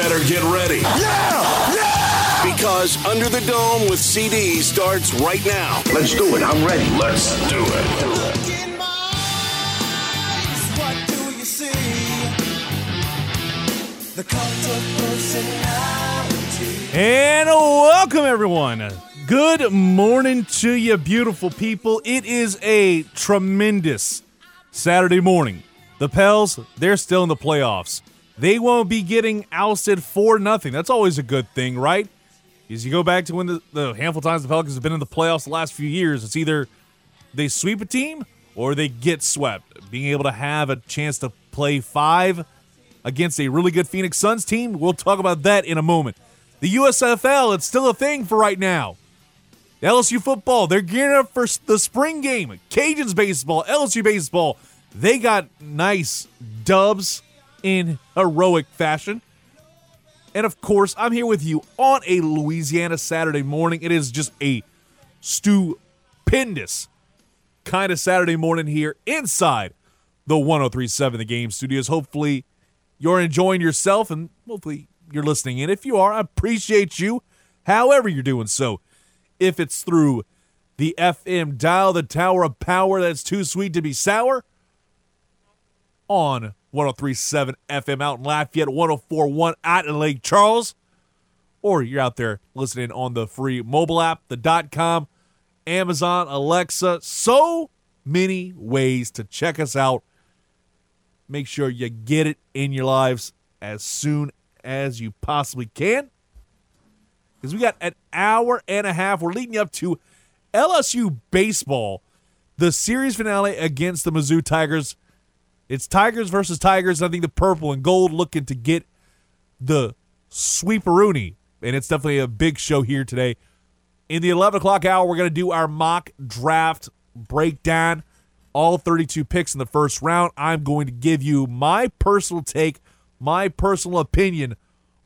better get ready. Yeah! Yeah! Because Under the Dome with CD starts right now. Let's do it. I'm ready. Let's do it. In my eyes, what do you see? The cult of personality. And welcome, everyone. Good morning to you, beautiful people. It is a tremendous Saturday morning. The Pels, they're still in the playoffs. They won't be getting ousted for nothing. That's always a good thing, right? As you go back to when the, the handful times the Pelicans have been in the playoffs the last few years, it's either they sweep a team or they get swept. Being able to have a chance to play five against a really good Phoenix Suns team, we'll talk about that in a moment. The USFL, it's still a thing for right now. LSU football, they're gearing up for the spring game. Cajuns baseball, LSU baseball, they got nice dubs in heroic fashion. And of course, I'm here with you on a Louisiana Saturday morning. It is just a stupendous kind of Saturday morning here inside the 1037 The Game Studios. Hopefully, you're enjoying yourself and hopefully you're listening in. If you are, I appreciate you, however, you're doing so. If it's through the FM dial, the tower of power that's too sweet to be sour, on 1037 FM out in Lafayette, 1041 out in Lake Charles, or you're out there listening on the free mobile app, the dot com, Amazon, Alexa, so many ways to check us out. Make sure you get it in your lives as soon as you possibly can. Because we got an hour and a half. We're leading up to LSU baseball, the series finale against the Mizzou Tigers. It's Tigers versus Tigers. I think the purple and gold looking to get the sweeperoonie. And it's definitely a big show here today. In the 11 o'clock hour, we're going to do our mock draft breakdown. All 32 picks in the first round. I'm going to give you my personal take, my personal opinion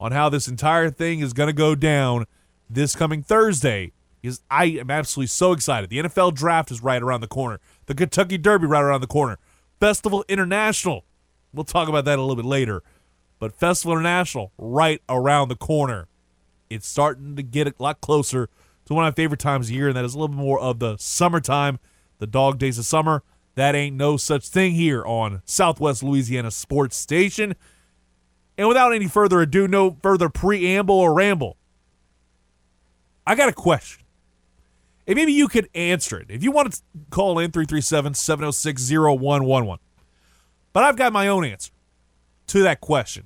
on how this entire thing is going to go down this coming Thursday. Because I am absolutely so excited. The NFL draft is right around the corner, the Kentucky Derby right around the corner. Festival International. We'll talk about that a little bit later. But Festival International right around the corner. It's starting to get a lot closer to one of my favorite times of year, and that is a little bit more of the summertime, the dog days of summer. That ain't no such thing here on Southwest Louisiana Sports Station. And without any further ado, no further preamble or ramble, I got a question. And maybe you could answer it. If you want to call in 337 706 0111. But I've got my own answer to that question.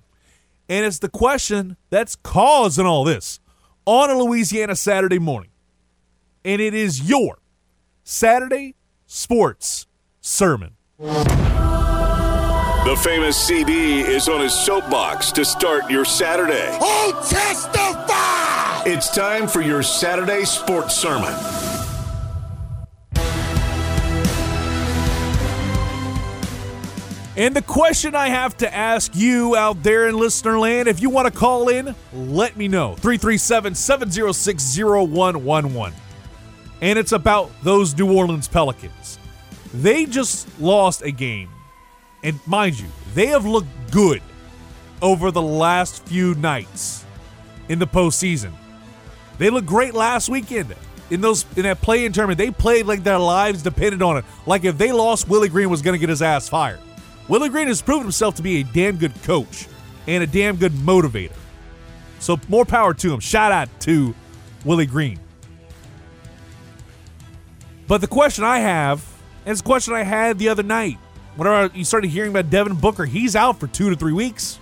And it's the question that's causing all this on a Louisiana Saturday morning. And it is your Saturday sports sermon. The famous CD is on his soapbox to start your Saturday. Oh, testify! It's time for your Saturday sports sermon. And the question I have to ask you out there in listener land, if you want to call in, let me know. 337 706 0111. And it's about those New Orleans Pelicans. They just lost a game. And mind you, they have looked good over the last few nights in the postseason. They looked great last weekend. In those in that play-in tournament, they played like their lives depended on it. Like if they lost, Willie Green was going to get his ass fired. Willie Green has proven himself to be a damn good coach and a damn good motivator. So more power to him. Shout out to Willie Green. But the question I have, and it's a question I had the other night, whenever you started hearing about Devin Booker, he's out for two to three weeks.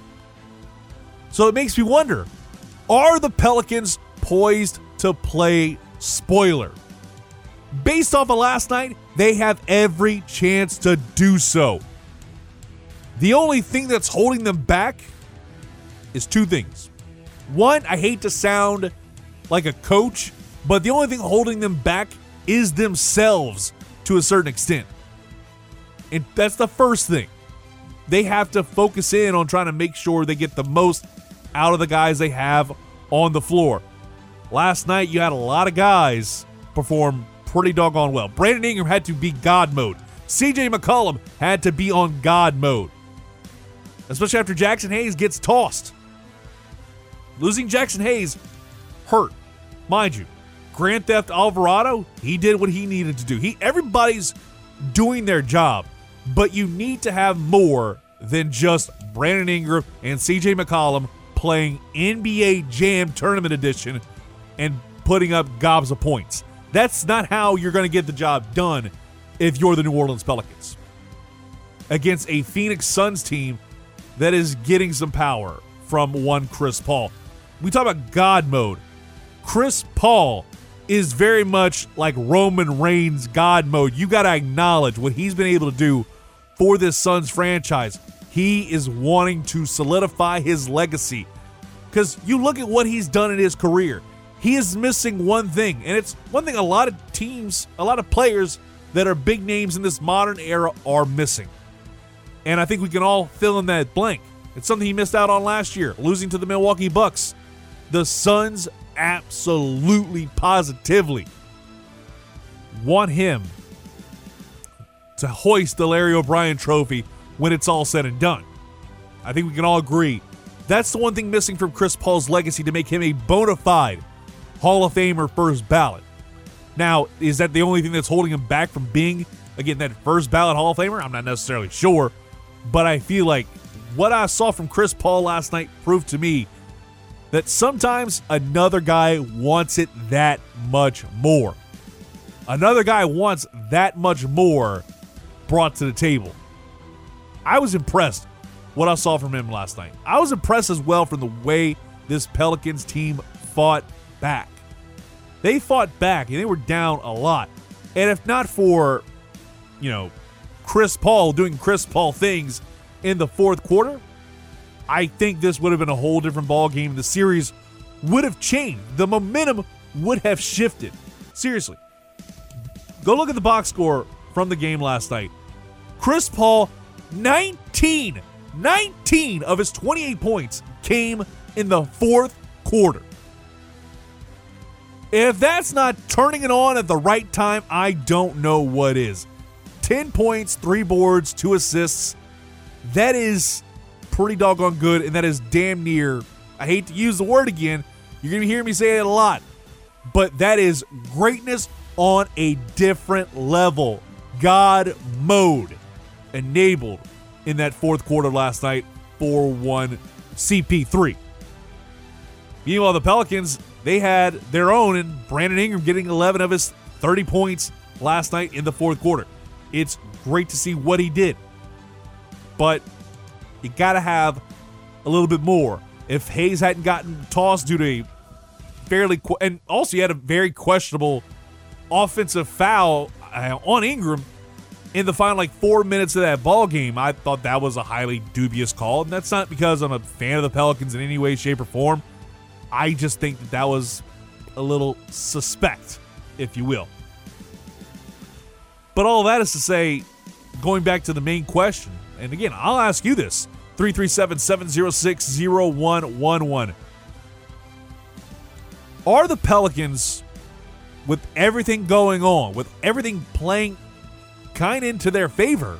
So it makes me wonder are the Pelicans poised to play spoiler? Based off of last night, they have every chance to do so. The only thing that's holding them back is two things. One, I hate to sound like a coach, but the only thing holding them back is themselves to a certain extent. And that's the first thing. They have to focus in on trying to make sure they get the most out of the guys they have on the floor. Last night, you had a lot of guys perform pretty doggone well. Brandon Ingram had to be God mode. CJ McCollum had to be on God mode, especially after Jaxson Hayes gets tossed. Losing Jaxson Hayes hurt, mind you. Grand Theft Alvarado, he did what he needed to do. He everybody's doing their job, but you need to have more than just Brandon Ingram and CJ McCollum playing NBA Jam Tournament Edition and putting up gobs of points. That's not how you're going to get the job done if you're the New Orleans Pelicans. Against a Phoenix Suns team that is getting some power from one Chris Paul. We talk about God mode. Chris Paul is very much like Roman Reigns God mode. You got to acknowledge what he's been able to do for this Suns franchise. He is wanting to solidify his legacy. Because you look at what he's done in his career, he is missing one thing. And it's one thing a lot of teams, a lot of players that are big names in this modern era are missing. And I think we can all fill in that blank. It's something he missed out on last year, losing to the Milwaukee Bucks. The Suns absolutely positively want him to hoist the Larry O'Brien trophy when it's all said and done. I think we can all agree that's the one thing missing from Chris Paul's legacy to make him a bona fide Hall of Famer first ballot. Now, is that the only thing that's holding him back from being, again, that first ballot Hall of Famer? I'm not necessarily sure, but I feel like what I saw from Chris Paul last night proved to me that sometimes another guy wants it that much more. Another guy wants that much more brought to the table. I was impressed what I saw from him last night. I was impressed as well from the way this Pelicans team fought back. They fought back and they were down a lot. And if not for, you know, Chris Paul doing Chris Paul things in the fourth quarter, I think this would have been a whole different ball game. The series would have changed. The momentum would have shifted. Seriously. Go look at the box score from the game last night. Chris Paul 19 19 of his 28 points came in the fourth quarter. If that's not turning it on at the right time, I don't know what is. 10 points, 3 boards, 2 assists. That is pretty doggone good, and that is damn near, I hate to use the word again, you're going to hear me say it a lot, but that is greatness on a different level. God mode enabled in that fourth quarter last night 4 1 CP3. Meanwhile, the Pelicans, they had their own, and Brandon Ingram getting 11 of his 30 points last night in the fourth quarter. It's great to see what he did. But you got to have a little bit more. If Hayes hadn't gotten tossed due to fairly, and also he had a very questionable offensive foul uh, on Ingram in the final like four minutes of that ball game, I thought that was a highly dubious call. And that's not because I'm a fan of the Pelicans in any way, shape, or form. I just think that that was a little suspect, if you will. But all that is to say, going back to the main question, and again, I'll ask you this 337 706 0111. Are the Pelicans, with everything going on, with everything playing kind of into their favor,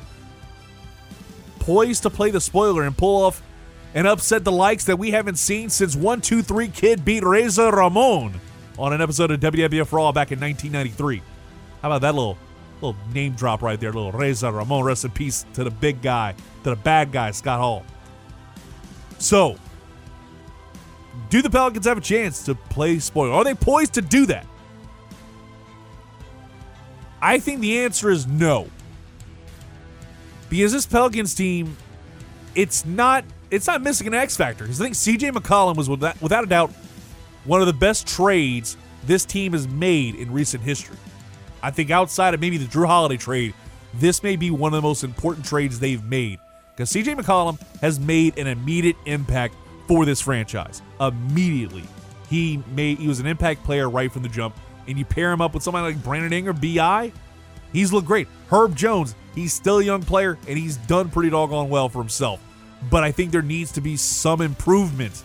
poised to play the spoiler and pull off and upset the likes that we haven't seen since 123 Kid beat Razor Ramon on an episode of WWF Raw back in 1993. How about that little little name drop right there, little Razor Ramon. Rest in peace to the big guy, to the bad guy, Scott Hall. So, do the Pelicans have a chance to play spoiler? Are they poised to do that? I think the answer is no. Because this Pelicans team, it's not it's not missing an X factor. Because I think CJ McCollum was without, without a doubt one of the best trades this team has made in recent history. I think outside of maybe the Jrue Holiday trade, this may be one of the most important trades they've made. Because CJ McCollum has made an immediate impact for this franchise immediately. He made he was an impact player right from the jump, and you pair him up with somebody like Brandon Ingram, Bi, he's looked great. Herb Jones, he's still a young player, and he's done pretty doggone well for himself. But I think there needs to be some improvement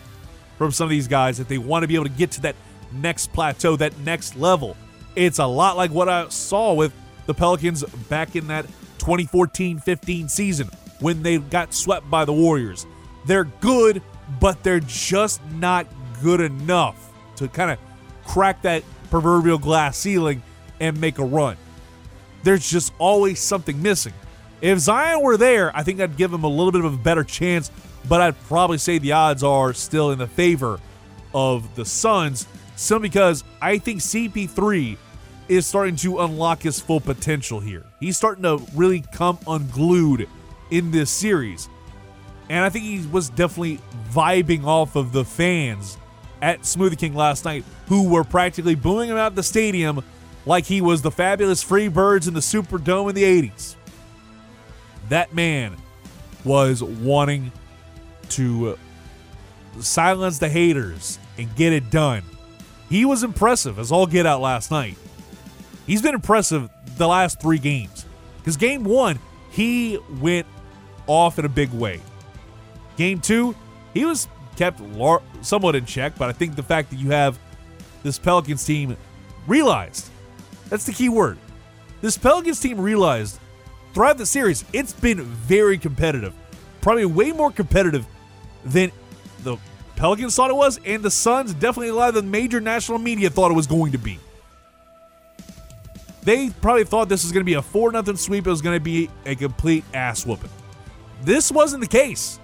from some of these guys if they want to be able to get to that next plateau, that next level. It's a lot like what I saw with the Pelicans back in that 2014 15 season when they got swept by the Warriors. They're good, but they're just not good enough to kind of crack that proverbial glass ceiling and make a run. There's just always something missing. If Zion were there, I think I'd give him a little bit of a better chance, but I'd probably say the odds are still in the favor of the Suns, simply because I think CP3 is starting to unlock his full potential here. He's starting to really come unglued in this series. And I think he was definitely vibing off of the fans at Smoothie King last night, who were practically booing him out of the stadium like he was the fabulous Freebirds in the Superdome in the 80s. That man was wanting to silence the haters and get it done. He was impressive as all get out last night. He's been impressive the last three games. Because game one, he went off in a big way. Game two, he was kept lar- somewhat in check, but I think the fact that you have this Pelicans team realized that's the key word. This Pelicans team realized throughout the series, it's been very competitive. Probably way more competitive than the Pelicans thought it was, and the Suns, definitely a lot of the major national media thought it was going to be. They probably thought this was going to be a 4 0 sweep. It was going to be a complete ass whooping. This wasn't the case.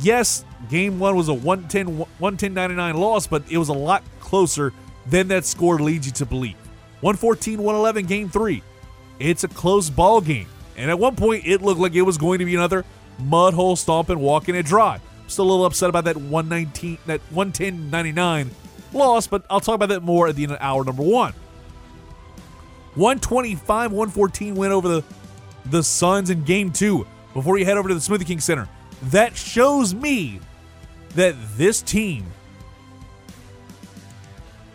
Yes, game one was a 110 110 loss, but it was a lot closer than that score leads you to believe. 114 111 game three. It's a close ball game. And at one point, it looked like it was going to be another mud hole stomping, walking it dry. Still a little upset about that 119, that 110.99 loss, but I'll talk about that more at the end of hour number one. 125 114 win over the, the Suns in game two before you head over to the Smoothie King Center. That shows me that this team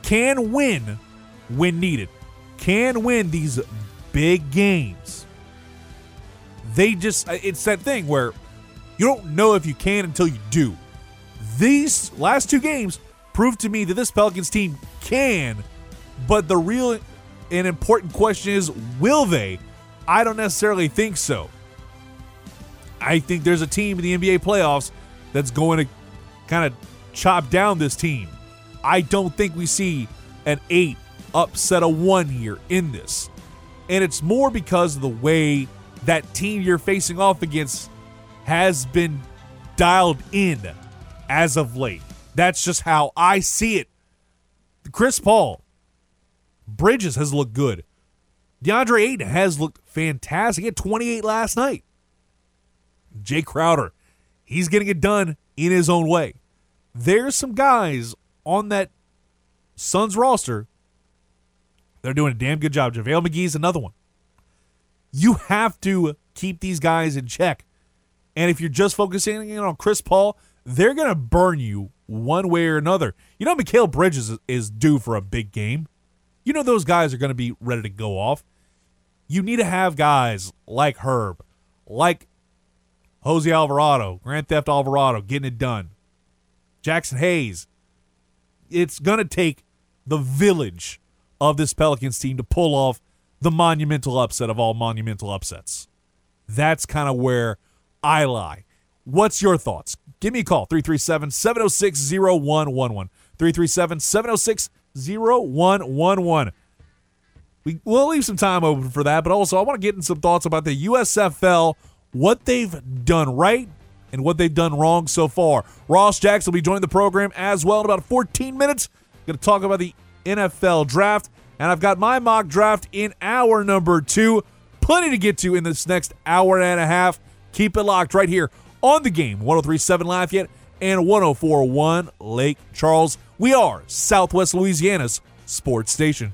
can win when needed, can win these big games. They just, it's that thing where you don't know if you can until you do. These last two games prove to me that this Pelicans team can, but the real and important question is will they? I don't necessarily think so. I think there's a team in the NBA playoffs that's going to kind of chop down this team. I don't think we see an eight upset a one here in this. And it's more because of the way that team you're facing off against has been dialed in as of late. That's just how I see it. Chris Paul, Bridges has looked good. DeAndre Ayton has looked fantastic. He had 28 last night. Jae Crowder, he's getting it done in his own way. There's some guys on that Suns roster. They're doing a damn good job. JaVale McGee's another one. You have to keep these guys in check. And if you're just focusing on Chris Paul, they're going to burn you one way or another. You know, Mikal Bridges is, is due for a big game. You know, those guys are going to be ready to go off. You need to have guys like Herb, like Jose Alvarado, Grand Theft Alvarado, getting it done. Jaxson Hayes. It's going to take the village of this Pelicans team to pull off the monumental upset of all monumental upsets. That's kind of where I lie. What's your thoughts? Give me a call 337 706 0111. 337 706 0111. We, we'll leave some time open for that, but also I want to get in some thoughts about the USFL, what they've done right and what they've done wrong so far. Ross Jackson will be joining the program as well in about 14 minutes. Going to talk about the NFL draft, and I've got my mock draft in hour number two. Plenty to get to in this next hour and a half. Keep it locked right here on the game 1037 Lafayette and 1041 Lake Charles. We are Southwest Louisiana's sports station.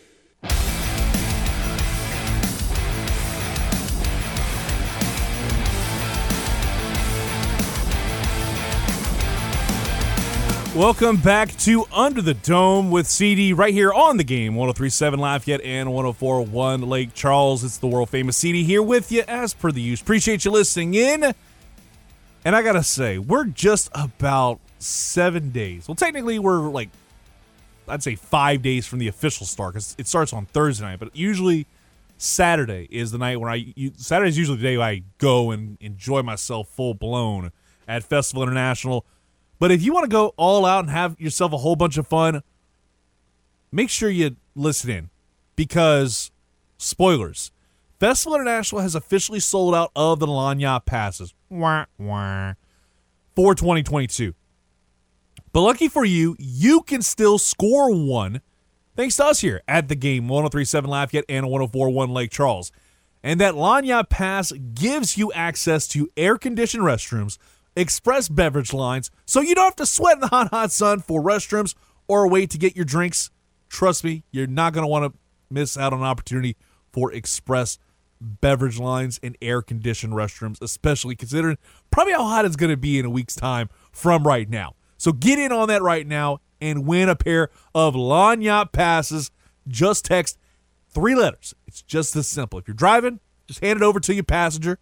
Welcome back to Under the Dome with CD right here on the game 1037 Lafayette and 1041 Lake Charles. It's the world famous CD here with you as per the use. Appreciate you listening in. And I got to say, we're just about seven days. Well, technically, we're like, I'd say five days from the official start because it starts on Thursday night, but usually Saturday is the night when I, Saturday is usually the day I go and enjoy myself full blown at Festival International. But if you want to go all out and have yourself a whole bunch of fun, make sure you listen in because spoilers. Festival International has officially sold out of the Lanyard passes wah, wah, for 2022. But lucky for you, you can still score one thanks to us here at the game 1037 Lafayette and 1041 Lake Charles. And that Lanyard pass gives you access to air conditioned restrooms express beverage lines so you don't have to sweat in the hot, hot sun for restrooms or way to get your drinks. Trust me, you're not going to want to miss out on an opportunity for express beverage lines and air conditioned restrooms, especially considering probably how hot it's going to be in a week's time from right now. So get in on that right now and win a pair of Lanyard passes. Just text three letters. It's just this simple. If you're driving, just hand it over to your passenger,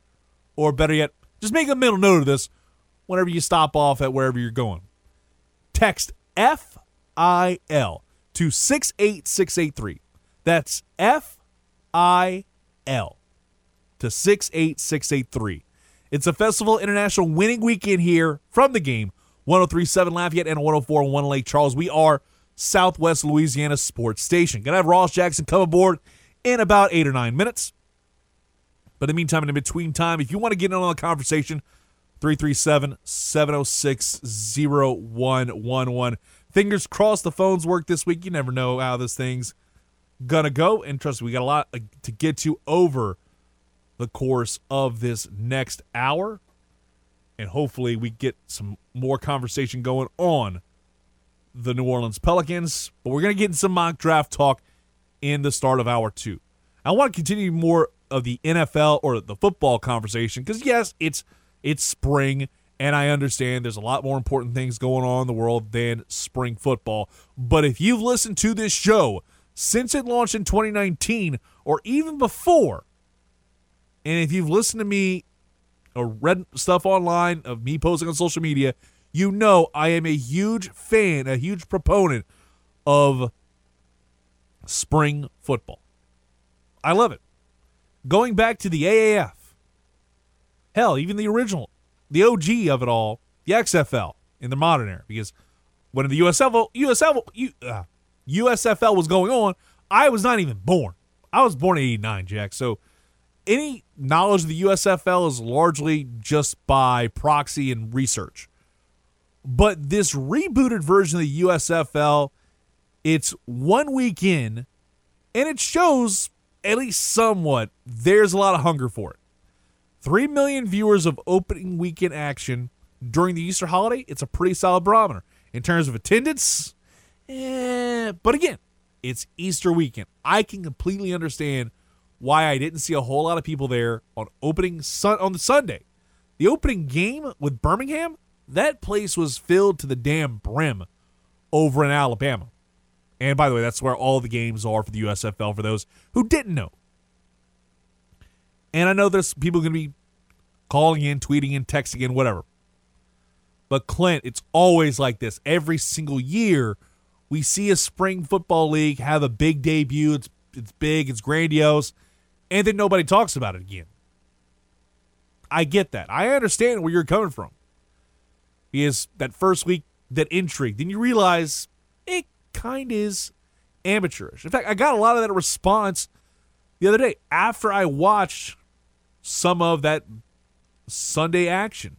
or better yet, just make a mental note of this whenever you stop off at wherever you're going. Text F I L to 68683. That's F I L to 68683. It's a Festival International winning weekend here from the game 1037 Lafayette and 1041 Lake Charles. We are Southwest Louisiana Sports Station. Gonna have Ross Jackson come aboard in about eight or nine minutes. But in the meantime, in the between time, if you want to get in on the conversation, 337 706 0111. Fingers crossed the phones work this week. You never know how this thing's gonna go. And trust me, we got a lot uh, to get to over the course of this next hour. And hopefully we get some more conversation going on the New Orleans Pelicans. But we're gonna get in some mock draft talk in the start of hour two. I want to continue more of the NFL or the football conversation because yes, it's it's spring, and I understand there's a lot more important things going on in the world than spring football. But if you've listened to this show since it launched in 2019 or even before, and if you've listened to me or read stuff online of me posting on social media, you know I am a huge fan, a huge proponent of spring football. I love it. Going back to the AAF, hell, even the original, the OG of it all, the XFL in the modern era, because when the USFL, USFL, uh, USFL was going on, I was not even born. I was born in 89, Jack. So any knowledge of the USFL is largely just by proxy and research. But this rebooted version of the USFL, it's one week in, and it shows at least somewhat there's a lot of hunger for it. 3 million viewers of opening weekend action during the Easter holiday, it's a pretty solid barometer. In terms of attendance, eh, but again, it's Easter weekend. I can completely understand why I didn't see a whole lot of people there on opening sun on the Sunday. The opening game with Birmingham, that place was filled to the damn brim over in Alabama. And by the way, that's where all the games are for the USFL for those who didn't know. And I know there's people going to be calling in, tweeting in, texting in, whatever. But Clint, it's always like this. Every single year, we see a spring football league have a big debut. It's it's big, it's grandiose, and then nobody talks about it again. I get that. I understand where you're coming from. Because that first week, that intrigue, then you realize it kind is amateurish. In fact, I got a lot of that response the other day after I watched some of that Sunday action.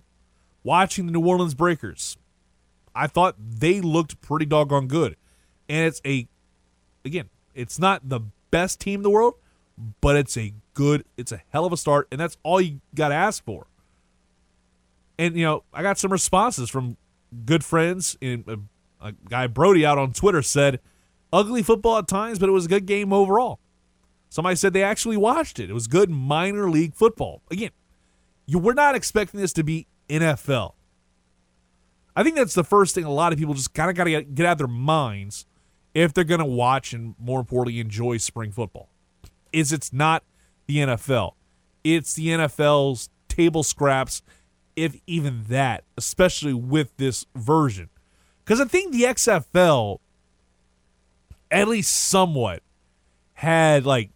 watching the New Orleans Breakers, I thought they looked pretty doggone good. And it's a, again, it's not the best team in the world, but it's a good, it's a hell of a start. And that's all you got to ask for. And, you know, I got some responses from good friends. And a, a guy, Brody, out on Twitter said, ugly football at times, but it was a good game overall. Somebody said they actually watched it. It was good minor league football. Again, you we're not expecting this to be NFL. I think that's the first thing a lot of people just kind of got to get out of their minds if they're going to watch and more importantly enjoy spring football. Is it's not the NFL. It's the NFL's table scraps if even that, especially with this version. Cuz I think the XFL at least somewhat had like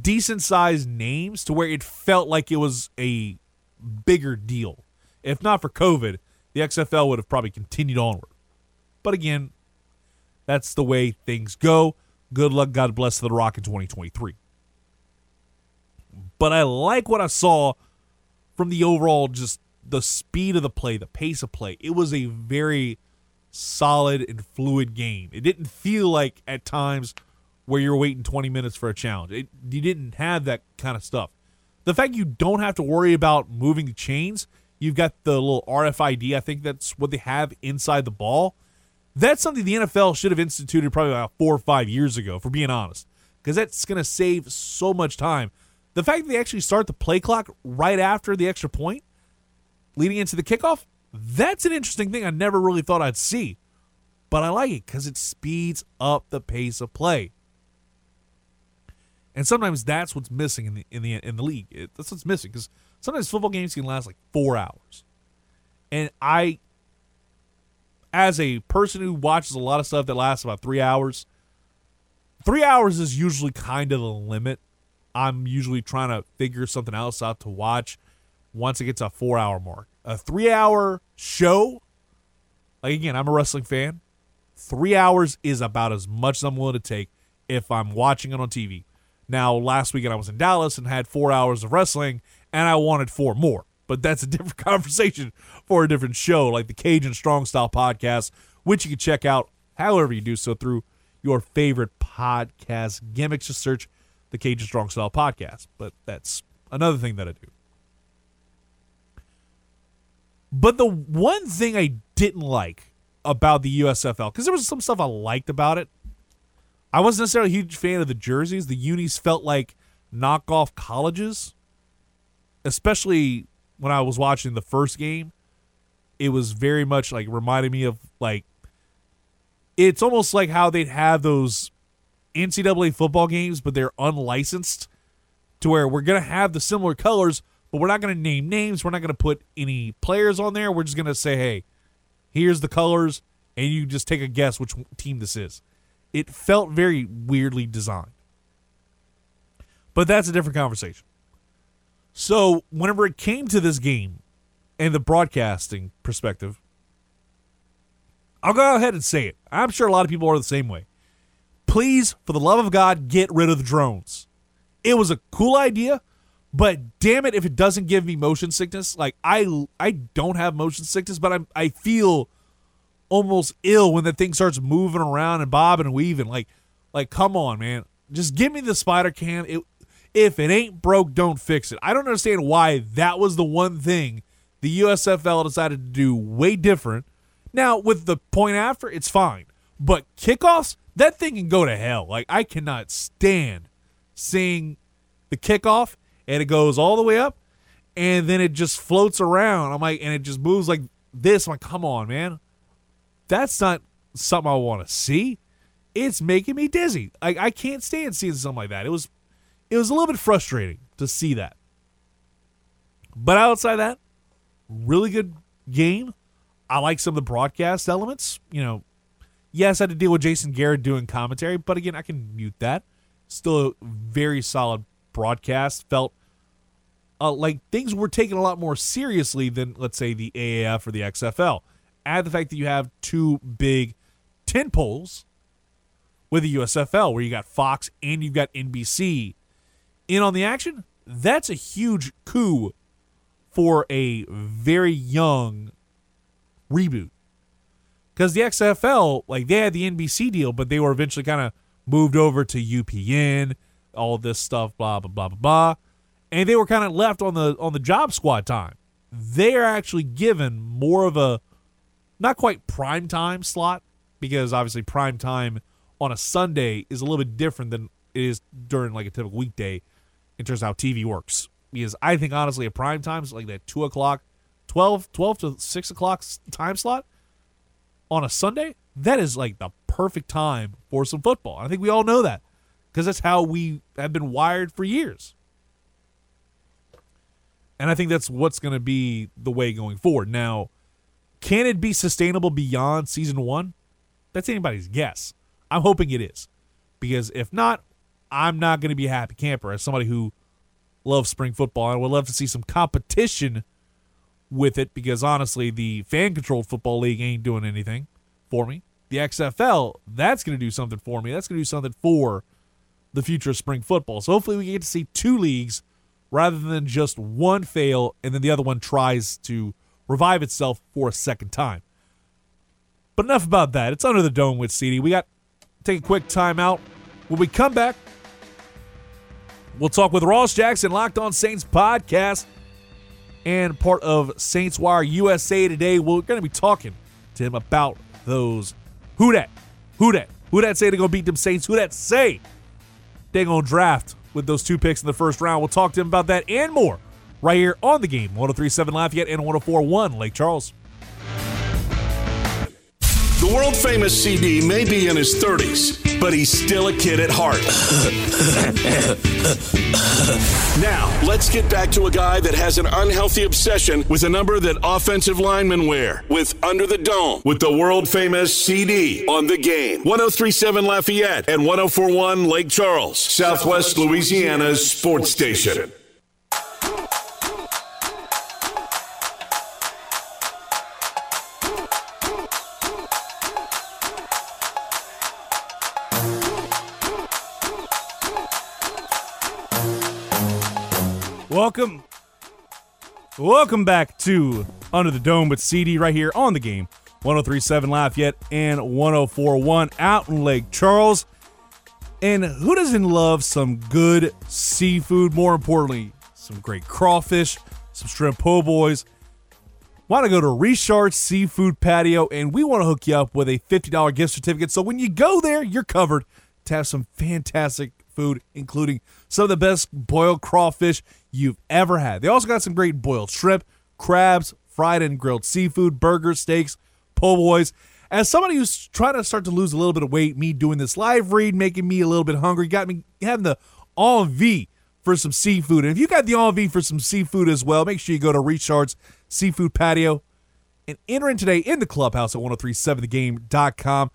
decent sized names to where it felt like it was a bigger deal. If not for COVID, the XFL would have probably continued onward. But again, that's the way things go. Good luck, God bless The Rock in 2023. But I like what I saw from the overall just the speed of the play, the pace of play. It was a very solid and fluid game. It didn't feel like at times where you're waiting 20 minutes for a challenge. It, you didn't have that kind of stuff. The fact you don't have to worry about moving the chains, you've got the little RFID, I think that's what they have inside the ball. That's something the NFL should have instituted probably about four or five years ago, for being honest, because that's going to save so much time. The fact that they actually start the play clock right after the extra point, leading into the kickoff, that's an interesting thing I never really thought I'd see. But I like it because it speeds up the pace of play. And sometimes that's what's missing in the in the in the league. It, that's what's missing because sometimes football games can last like four hours. And I, as a person who watches a lot of stuff that lasts about three hours, three hours is usually kind of the limit. I'm usually trying to figure something else out to watch once it gets a four hour mark. A three hour show, like again, I'm a wrestling fan. Three hours is about as much as I'm willing to take if I'm watching it on TV. Now, last weekend I was in Dallas and had four hours of wrestling, and I wanted four more. But that's a different conversation for a different show, like the Cajun Strong Style podcast, which you can check out however you do so through your favorite podcast gimmicks. Just search the Cajun Strong Style podcast. But that's another thing that I do. But the one thing I didn't like about the USFL, because there was some stuff I liked about it, I wasn't necessarily a huge fan of the jerseys. The unis felt like knockoff colleges, especially when I was watching the first game. It was very much like reminded me of like it's almost like how they'd have those NCAA football games, but they're unlicensed to where we're gonna have the similar colors, but we're not gonna name names. We're not gonna put any players on there. We're just gonna say, hey, here's the colors, and you just take a guess which team this is it felt very weirdly designed. But that's a different conversation. So, whenever it came to this game and the broadcasting perspective, I'll go ahead and say it. I'm sure a lot of people are the same way. Please, for the love of God, get rid of the drones. It was a cool idea, but damn it if it doesn't give me motion sickness. Like I I don't have motion sickness, but I I feel almost ill when the thing starts moving around and bobbing and weaving. Like, like, come on, man. Just give me the spider cam. It, if it ain't broke, don't fix it. I don't understand why that was the one thing the USFL decided to do way different. Now, with the point after, it's fine. But kickoffs, that thing can go to hell. Like, I cannot stand seeing the kickoff and it goes all the way up and then it just floats around. I'm like, and it just moves like this. I'm like, come on, man that's not something I want to see. It's making me dizzy. I, I can't stand seeing something like that. It was it was a little bit frustrating to see that. But outside that, really good game. I like some of the broadcast elements. You know, yes, I had to deal with Jason Garrett doing commentary, but again, I can mute that. Still a very solid broadcast. Felt uh, like things were taken a lot more seriously than, let's say, the AAF or the XFL add the fact that you have two big tent poles with the USFL, where you got Fox and you've got NBC in on the action, that's a huge coup for a very young reboot. Because the XFL, like they had the NBC deal, but they were eventually kind of moved over to UPN, all this stuff, blah blah blah blah blah, and they were kind of left on the on the job squad time. They are actually given more of a not quite prime time slot because obviously prime time on a Sunday is a little bit different than it is during like a typical weekday in terms of how TV works. Because I think honestly, a prime time is like that two o'clock, 12, 12 to six o'clock time slot on a Sunday. That is like the perfect time for some football. I think we all know that because that's how we have been wired for years. And I think that's what's going to be the way going forward. Now, can it be sustainable beyond season one? That's anybody's guess. I'm hoping it is. Because if not, I'm not going to be a happy camper as somebody who loves spring football I would love to see some competition with it because honestly, the fan controlled football league ain't doing anything for me. The XFL, that's going to do something for me. That's going to do something for the future of spring football. So hopefully we get to see two leagues rather than just one fail and then the other one tries to revive itself for a second time. But enough about that. It's under the dome with CD. We got take a quick timeout. When we come back, we'll talk with Ross Jackson, Locked On Saints podcast, and part of Saints Wire USA today. We're going to be talking to him about those who that, who that, who that say they're going to beat them Saints, who that say they're going to draft with those two picks in the first round. We'll talk to him about that and more right here on the game. 1037 Lafayette and 1041 Lake Charles. The world famous CD may be in his 30s, but he's still a kid at heart. now, let's get back to a guy that has an unhealthy obsession with a number that offensive linemen wear with Under the Dome with the world famous CD on the game. 1037 Lafayette and 1041 Lake Charles, Southwest Louisiana's sports station. Welcome. Welcome back to Under the Dome with CD right here on the game. 1037 Lafayette and 1041 out in Lake Charles. And who doesn't love some good seafood? More importantly, some great crawfish, some shrimp po' boys. Want to go to Richard's Seafood Patio, and we want to hook you up with a $50 gift certificate. So when you go there, you're covered to have some fantastic food, including some of the best boiled crawfish you've ever had. They also got some great boiled shrimp, crabs, fried and grilled seafood, burgers, steaks, po' boys. As somebody who's trying to start to lose a little bit of weight, me doing this live read making me a little bit hungry, got me having the envie for some seafood. And if you got the envie for some seafood as well, make sure you go to Richard's Seafood Patio and enter in today in the clubhouse at 1037thegame.com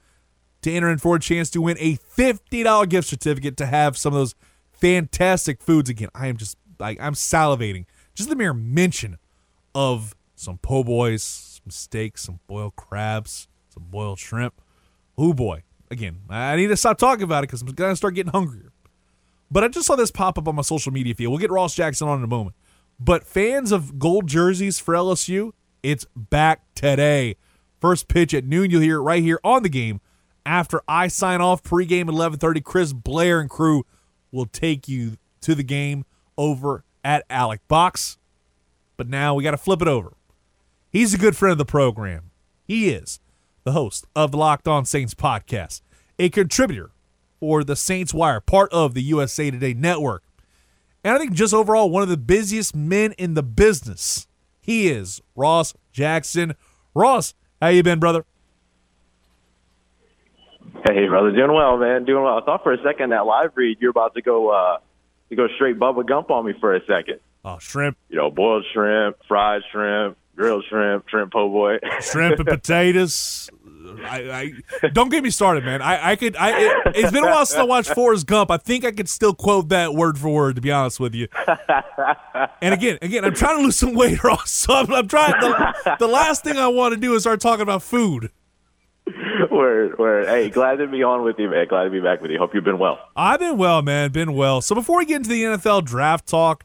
to enter in for a chance to win a $50 gift certificate to have some of those fantastic foods again. I am just like I'm salivating. Just the mere mention of some po' boys, some steaks, some boiled crabs, some boiled shrimp. Oh boy. Again, I need to stop talking about it because I'm gonna start getting hungrier. But I just saw this pop up on my social media feed. We'll get Ross Jackson on in a moment. But fans of gold jerseys for LSU, it's back today. First pitch at noon. You'll hear it right here on the game. After I sign off pregame at 11:30, Chris Blair and crew will take you to the game over at Alex Box. But now we got to flip it over. He's a good friend of the program. He is the host of the Locked On Saints podcast, a contributor for the Saints Wire, part of the USA Today network. And I think just overall one of the busiest men in the business. He is Ross Jackson. Ross, how you been, brother? Hey, brother, doing well, man, doing well. I thought for a second that live read you're about to go uh to go straight Bubba Gump on me for a second. Oh, shrimp, You know, boiled shrimp, fried shrimp, grilled shrimp, shrimp po' boy. shrimp and potatoes. I, I don't get me started, man. I, I could. I it, it's been a while since I watched Forrest Gump. I think I could still quote that word for word, to be honest with you. And again, again, I'm trying to lose some weight, Ross. So I'm, I'm trying. The, the last thing I want to do is start talking about food. word, word. Hey, glad to be on with you, man. Glad to be back with you. Hope you've been well. I've been well, man. Been well. So before we get into the NFL draft talk,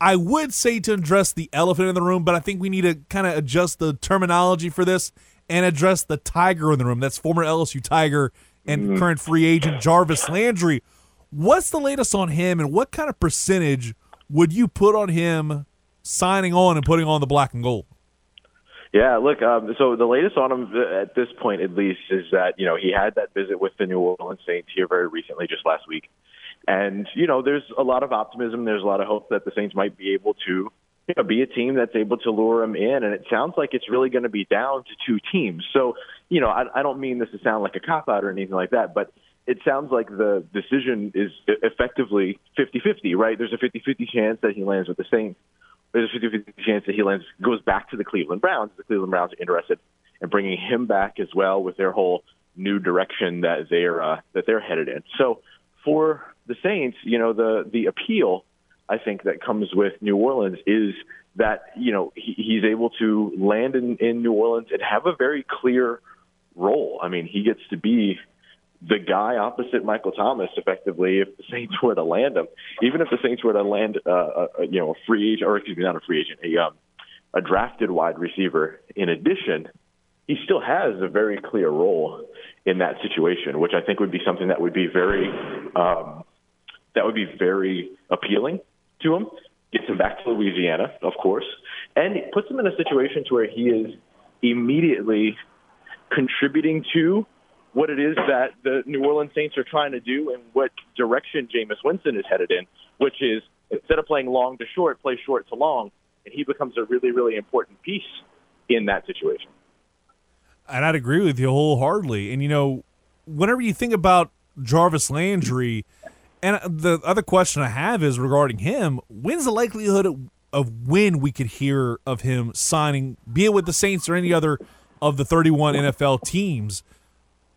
I would say to address the elephant in the room, but I think we need to kind of adjust the terminology for this and address the tiger in the room. That's former LSU Tiger and mm-hmm. current free agent Jarvis Landry. What's the latest on him, and what kind of percentage would you put on him signing on and putting on the black and gold? Yeah, look. Um, so the latest on him uh, at this point, at least, is that you know he had that visit with the New Orleans Saints here very recently, just last week, and you know there's a lot of optimism. There's a lot of hope that the Saints might be able to you know, be a team that's able to lure him in, and it sounds like it's really going to be down to two teams. So you know, I, I don't mean this to sound like a cop out or anything like that, but it sounds like the decision is effectively 50-50, right? There's a 50-50 chance that he lands with the Saints there's a 50 chance that he lands goes back to the Cleveland Browns. The Cleveland Browns are interested in bringing him back as well with their whole new direction that they're uh, that they're headed in. So for the Saints, you know the the appeal I think that comes with New Orleans is that you know he, he's able to land in, in New Orleans and have a very clear role. I mean, he gets to be the guy opposite Michael Thomas effectively if the Saints were to land him. Even if the Saints were to land, uh, a, you know, a free agent, or excuse me, not a free agent, a, um, a drafted wide receiver. In addition, he still has a very clear role in that situation, which I think would be something that would be very, um, that would be very appealing to him. Gets him back to Louisiana, of course, and puts him in a situation to where he is immediately contributing to what it is that the New Orleans Saints are trying to do and what direction Jameis Winston is headed in, which is instead of playing long to short, play short to long, and he becomes a really, really important piece in that situation. And I'd agree with you wholeheartedly. And you know, whenever you think about Jarvis Landry, and the other question I have is regarding him: When's the likelihood of, when we could hear of him signing, be it with the Saints or any other of the 31 NFL teams?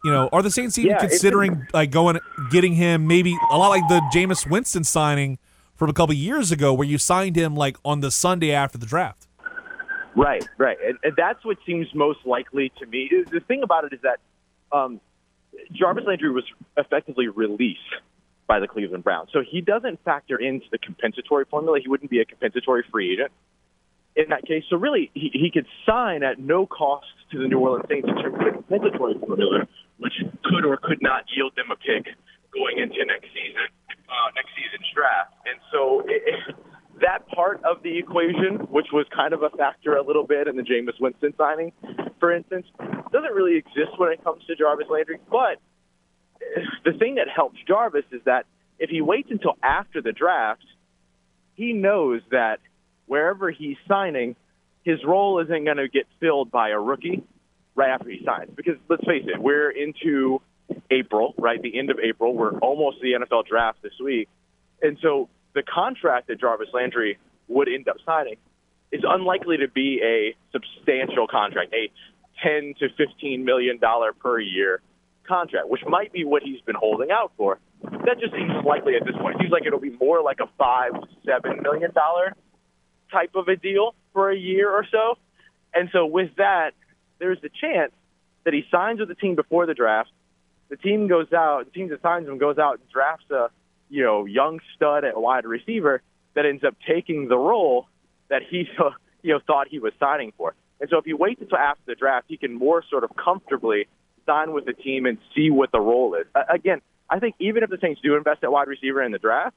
You know, are the Saints even Yeah, considering like going getting him maybe a lot like the Jameis Winston signing from a couple years ago, where you signed him like on the Sunday after the draft? Right, right, and, and that's what seems most likely to me. The thing about it is that um, Jarvis Landry was effectively released by the Cleveland Browns, so he doesn't factor into the compensatory formula. He wouldn't be a compensatory free agent in that case. So really, he, he could sign at no cost to the New Orleans Saints in terms of the compensatory formula, which could or could not yield them a pick going into next season, uh, next season's draft. And so it, it, that part of the equation, which was kind of a factor a little bit in the Jameis Winston signing, for instance, doesn't really exist when it comes to Jarvis Landry. But the thing that helps Jarvis is that if he waits until after the draft, he knows that wherever he's signing, his role isn't going to get filled by a rookie right after he signs. Because let's face it, we're into April, right? The end of April. We're almost the NFL draft this week. And so the contract that Jarvis Landry would end up signing is unlikely to be a substantial contract, a 10 to 15 million dollar per year contract, which might be what he's been holding out for. That just seems likely at this point. It seems like it'll be more like a five to seven million dollar type of a deal for a year or so. And so with that, there's the chance that he signs with the team before the draft. The team goes out, the team that signs him goes out and drafts a you know young stud at wide receiver that ends up taking the role that he you know thought he was signing for. And so if he waits until after the draft, he can more sort of comfortably sign with the team and see what the role is. Again, I think even if the Saints do invest at wide receiver in the draft,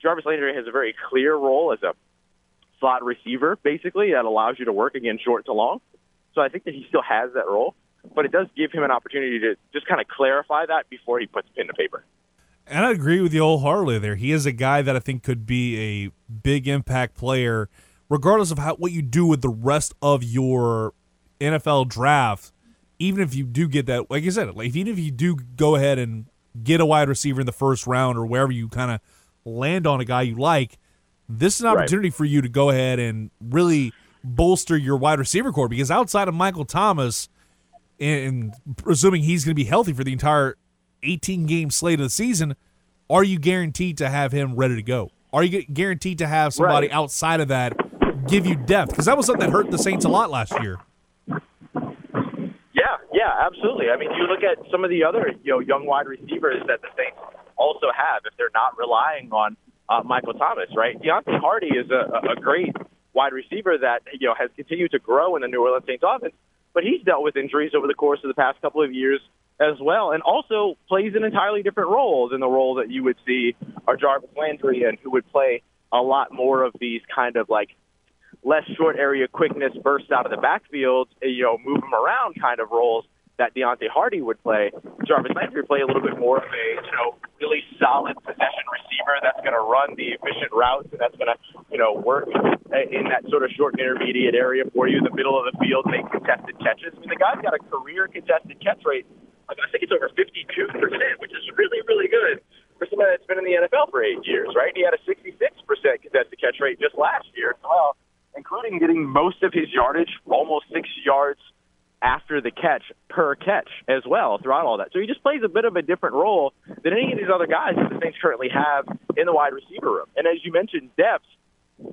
Jarvis Landry has a very clear role as a slot receiver, basically, that allows you to work again short to long. So I think that he still has that role, but it does give him an opportunity to just kind of clarify that before he puts pen to paper. And I agree with you wholeheartedly there. He is a guy that I think could be a big impact player, regardless of how what you do with the rest of your NFL draft. Even if you do get that, like you said, like even if you do go ahead and get a wide receiver in the first round or wherever you kind of land on a guy you like, this is an Right. opportunity for you to go ahead and really bolster your wide receiver core because outside of Michael Thomas, and presuming he's going to be healthy for the entire 18 game slate of the season, are you guaranteed to have him ready to go? Are you guaranteed to have somebody Right. outside of that give you depth? Because that was something that hurt the Saints a lot last year. Yeah, yeah, absolutely. I mean, you look at some of the other you know young wide receivers that the Saints also have. If they're not relying on uh, Michael Thomas, right? Deonte Harty is a, a great wide receiver that you know has continued to grow in the New Orleans Saints offense, but he's dealt with injuries over the course of the past couple of years as well, and also plays an entirely different role than the role that you would see our Jarvis Landry and who would play a lot more of these kind of like less short area quickness bursts out of the backfield, you know, move them around kind of roles that Deonte Harty would play. Jarvis Landry play a little bit more of a, you know, really solid possession receiver that's going to run the efficient routes and that's going to, you know, work in that sort of short intermediate area for you in the middle of the field, make contested catches. I mean, the guy's got a career contested catch rate. I think it's over 52%, which is really, really good for somebody that's been in the NFL for eight years, right? He had a 66% contested catch rate just last year as well, including getting most of his yardage, almost six yards after the catch per catch as well throughout all that. So he just plays a bit of a different role than any of these other guys that the Saints currently have in the wide receiver room. And as you mentioned, depth,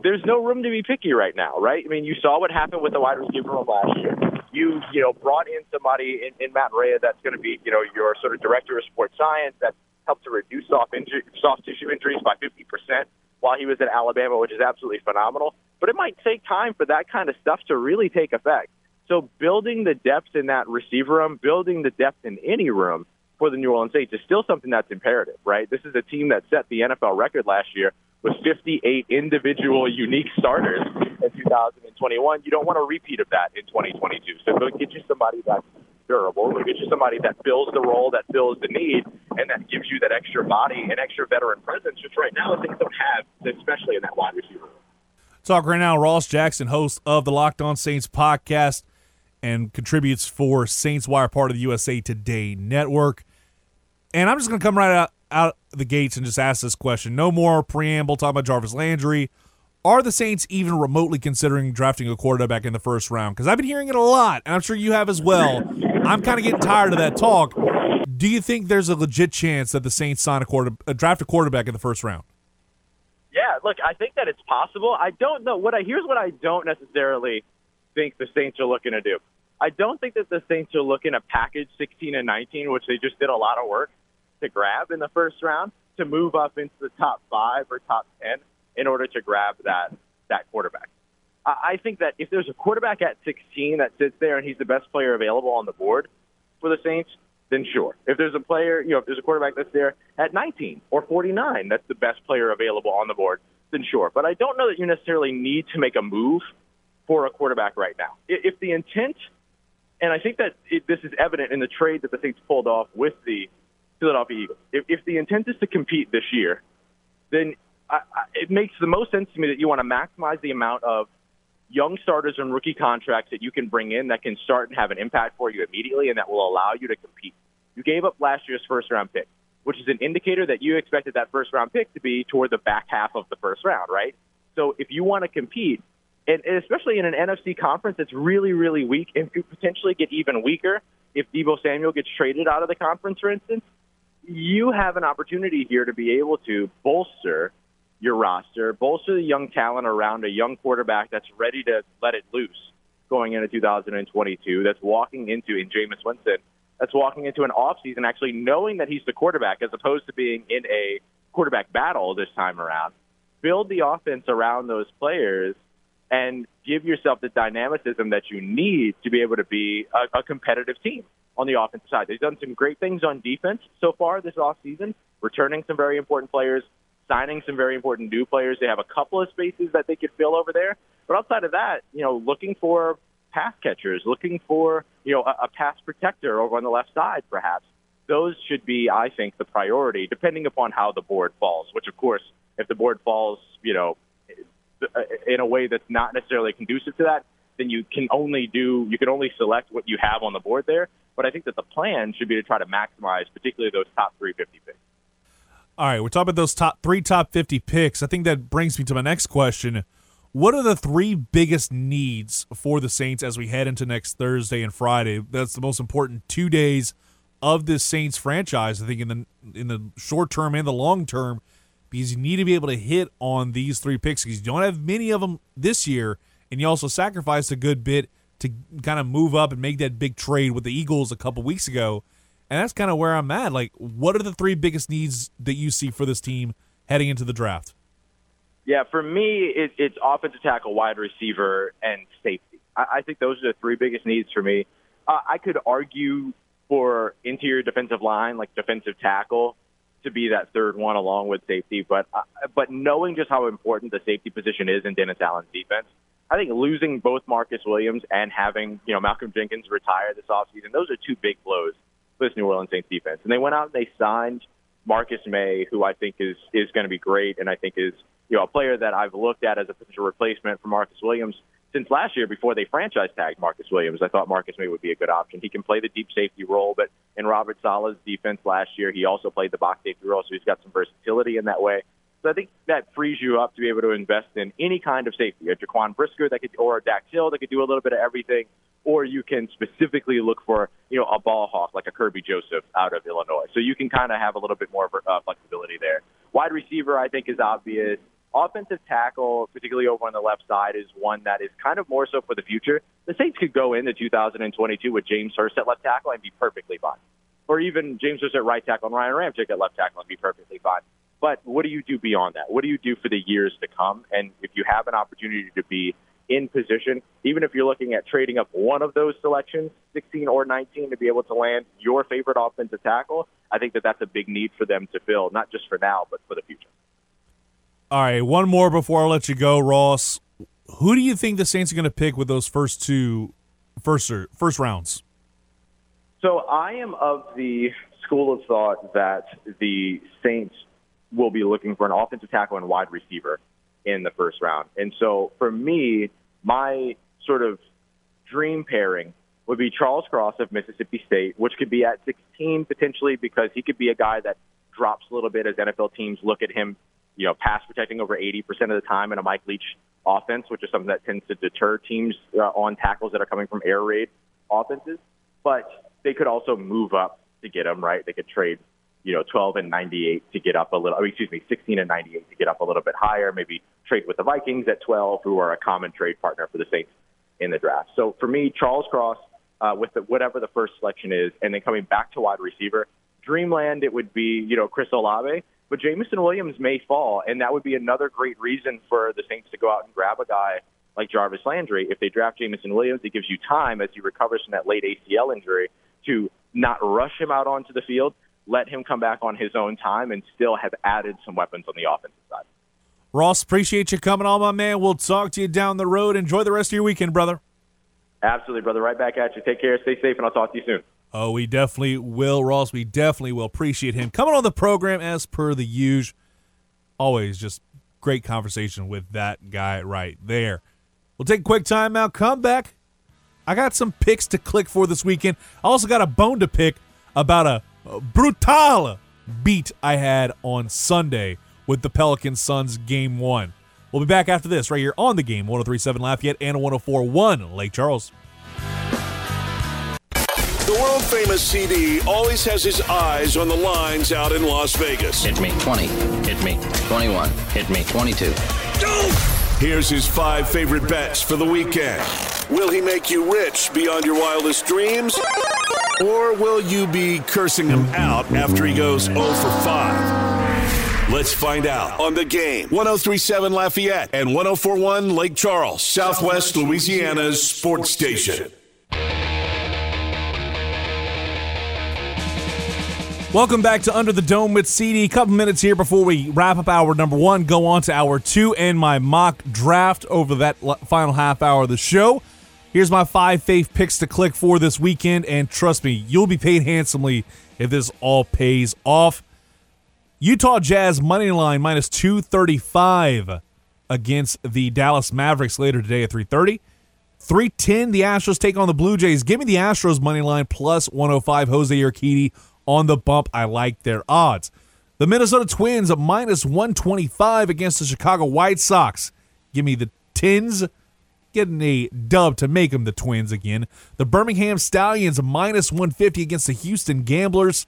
there's no room to be picky right now, right? I mean, you saw what happened with the wide receiver room last year. You, you know, brought in somebody in, in Matt Rhea that's going to be, you know, your sort of director of sports science that helped to reduce soft, injury, soft tissue injuries by 50% while he was at Alabama, which is absolutely phenomenal. But it might take time for that kind of stuff to really take effect. So building the depth in that receiver room, building the depth in any room for the New Orleans Saints is still something that's imperative, right? This is a team that set the NFL record last year with 58 individual unique starters in 2021. You don't want a repeat of that in 2022. So go get you somebody that's durable. Go get you somebody that fills the role, that fills the need, and that gives you that extra body and extra veteran presence, which right now things don't have, especially in that wide receiver room. Talk right now, Ross Jackson, host of the Locked On Saints podcast and contributes for Saints Wire, part of the USA Today network. And I'm just going to come right out, out the gates and just ask this question. No more preamble talking about Jarvis Landry. Are the Saints even remotely considering drafting a quarterback in the first round? Because I've been hearing it a lot, and I'm sure you have as well. I'm kind of getting tired of that talk. Do you think there's a legit chance that the Saints sign a quarter, uh, draft a quarterback in the first round? Yeah, look, I think that it's possible. I don't know what I here's what I don't necessarily think the Saints are looking to do. I don't think that the Saints are looking to package 16 and 19, which they just did a lot of work to grab in the first round, to move up into the top five or top 10 in order to grab that that quarterback. I think that if there's a quarterback at 16 that sits there and he's the best player available on the board for the Saints, then sure. If there's a player, you know, if there's a quarterback that's there at 19 or 49, that's the best player available on the board, then sure. But I don't know that you necessarily need to make a move for a quarterback right now. If the intent, and I think that it, this is evident in the trade that the Saints pulled off with the Philadelphia Eagles, if, if the intent is to compete this year, then I, I, it makes the most sense to me that you want to maximize the amount of young starters and rookie contracts that you can bring in that can start and have an impact for you immediately and that will allow you to compete. You gave up last year's first round pick, which is an indicator that you expected that first round pick to be toward the back half of the first round, right? So if you want to compete, and, and especially in an NFC conference that's really, really weak and could potentially get even weaker if Deebo Samuel gets traded out of the conference, for instance, you have an opportunity here to be able to bolster your roster, bolster the young talent around a young quarterback that's ready to let it loose going into 2022, that's walking into, in Jameis Winston, that's walking into an offseason actually knowing that he's the quarterback as opposed to being in a quarterback battle this time around. Build the offense around those players and give yourself the dynamicism that you need to be able to be a, a competitive team on the offensive side. They've done some great things on defense so far this offseason, returning some very important players, signing some very important new players. They have a couple of spaces that they could fill over there. But outside of that, you know, looking for pass catchers, looking for, you know, a, a pass protector over on the left side, perhaps. Those should be, I think, the priority, depending upon how the board falls, which, of course, if the board falls, you know, Uh, in a way that's not necessarily conducive to that, then you can only do you can only select what you have on the board there. But I think that the plan should be to try to maximize, particularly those top 350 picks. All right, we're talking about those top three top 50 picks. I think that brings me to my next question. What are the three biggest needs for the Saints as we head into next Thursday and Friday? That's the most important two days of this Saints franchise. I think in the in the short term and the long term, because you need to be able to hit on these three picks because you don't have many of them this year, and you also sacrificed a good bit to kind of move up and make that big trade with the Eagles a couple weeks ago. And that's kind of where I'm at. Like, what are the three biggest needs that you see for this team heading into the draft? Yeah, for me, it, it's offensive tackle, wide receiver, and safety. I, I think those are the three biggest needs for me. Uh, I could argue for interior defensive line, like defensive tackle, to be that third one along with safety. But uh, but knowing just how important the safety position is in Dennis Allen's defense, I think losing both Marcus Williams and having you know Malcolm Jenkins retire this offseason, those are two big blows for this New Orleans Saints defense. And they went out and they signed Marcus Maye, who I think is is going to be great, and I think is you know a player that I've looked at as a potential replacement for Marcus Williams since last year before they franchise tagged Marcus Williams. I thought Marcus Maye would be a good option. He can play the deep safety role, but in Robert Saleh's defense last year, he also played the box safety role, so he's got some versatility in that way. So I think that frees you up to be able to invest in any kind of safety, a Jaquan Brisker that could, or a Dax Hill that could do a little bit of everything, or you can specifically look for, you know, a ball hawk like a Kerby Joseph out of Illinois. So you can kind of have a little bit more uh, flexibility there. Wide receiver, I think, is obvious. Offensive tackle, particularly over on the left side, is one that is kind of more so for the future. The Saints could go into 2022 with James Hurst at left tackle and be perfectly fine. Or even James Hurst at right tackle and Ryan Ramczyk at left tackle and be perfectly fine. But what do you do beyond that? What do you do for the years to come? And if you have an opportunity to be in position, even if you're looking at trading up one of those selections, 16 or 19, to be able to land your favorite offensive tackle, I think that that's a big need for them to fill, not just for now, but for the future. All right, one more before I let you go, Ross. Who do you think the Saints are going to pick with those first two first first rounds? So I am of the school of thought that the Saints will be looking for an offensive tackle and wide receiver in the first round. And so for me, my sort of dream pairing would be Charles Cross of Mississippi State, which could be at 16 potentially because he could be a guy that drops a little bit as NFL teams look at him you know, pass protecting over 80% of the time in a Mike Leach offense, which is something that tends to deter teams uh, on tackles that are coming from air raid offenses. But they could also move up to get him, right? They could trade, you know, 12 and 98 to get up a little, I mean, excuse me, 16 and 98 to get up a little bit higher, maybe trade with the Vikings at 12, who are a common trade partner for the Saints in the draft. So for me, Charles Cross, uh, with the, whatever the first selection is, and then coming back to wide receiver, Dreamland, it would be, you know, Chris Olave but Jameson Williams may fall, and that would be another great reason for the Saints to go out and grab a guy like Jarvis Landry. If they draft Jameson Williams, it gives you time as he recovers from that late ACL injury to not rush him out onto the field, let him come back on his own time, and still have added some weapons on the offensive side. Ross, appreciate you coming on, my man. We'll talk to you down the road. Enjoy the rest of your weekend, brother. Absolutely, brother. Right back at you. Take care. Stay safe, and I'll talk to you soon. Oh, we definitely will, Ross. We definitely will appreciate him coming on the program as per the usual. Always just great conversation with that guy right there. We'll take a quick time out, come back. I got some picks to click for this weekend. I also got a bone to pick about a, brutal beat I had on Sunday with the Pelican Suns game one. We'll be back after this right here on the game 1037 Lafayette and 1041 Lake Charles. The world famous CD always has his eyes on the lines out in Las Vegas. Hit me 20. Hit me 21. Hit me 22. Here's his five favorite bets for the weekend. Will he make you rich beyond your wildest dreams? Or will you be cursing him out after he goes 0 for 5? Let's find out on the game. 1037 Lafayette and 1041 Lake Charles, Southwest Louisiana's sports station. Welcome back to Under the Dome with CD. Couple minutes here before we wrap up hour number one, go on to hour two and my mock draft over that final half hour of the show. Here's my five faith picks to click for this weekend, and trust me, you'll be paid handsomely if this all pays off. Utah Jazz money line minus 235 against the Dallas Mavericks later today at 330. 310, the Astros take on the Blue Jays. Give me the Astros money line plus 105. Jose Urquidy on the bump. I like their odds. The Minnesota Twins, a minus 125 against the Chicago White Sox. Give me the Tins getting a dub to make them the Twins again. The Birmingham Stallions, minus 150 against the Houston Gamblers.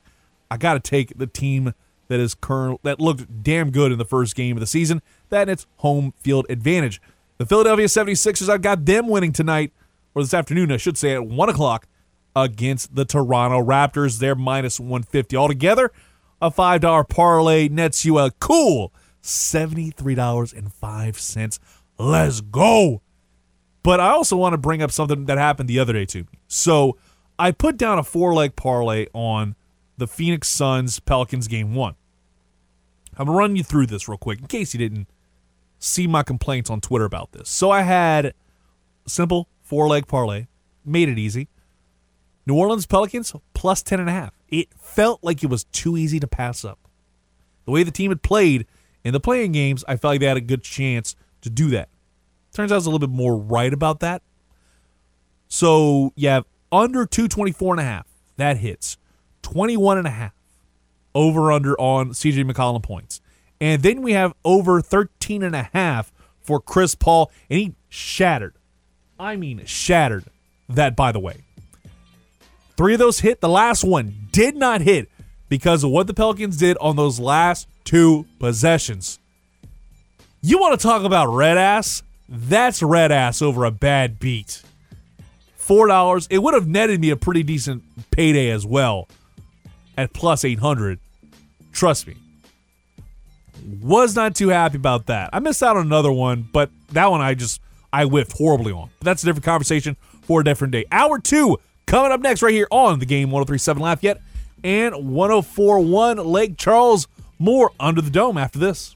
I got to take the team that is current that looked damn good in the first game of the season. That and its home field advantage. The Philadelphia 76ers, I've got them winning tonight, or this afternoon, I should say, at 1 o'clock against the Toronto Raptors. They're minus 150 altogether. A $5 parlay nets you a cool $73.05. Let's go. But I also want to bring up something that happened the other day to me. So I put down a four leg parlay on the Phoenix Suns Pelicans game one. I'm going to run you through this real quick in case you didn't see my complaints on Twitter about this. So I had simple four leg parlay, made it easy. New Orleans Pelicans plus 10.5. It felt like it was too easy to pass up. The way the team had played in the play-in games, I felt like they had a good chance to do that. Turns out I was a little bit more right about that. So you have under 224.5. That hits. 21.5 over under on CJ McCollum points. And then we have over 13.5 for Chris Paul, and he shattered. I mean, shattered that, by the way. Three of those hit. The last one did not hit because of what the Pelicans did on those last two possessions. You want to talk about red ass? That's red ass over a bad beat. $4. It would have netted me a pretty decent payday as well at plus 800. Trust me. Was not too happy about that. I missed out on another one, but that one I just I whiffed horribly on. But that's a different conversation for a different day. Hour 2 Coming up next, right here on the game 1037 Lafayette and 1041 Lake Charles. More under the dome after this.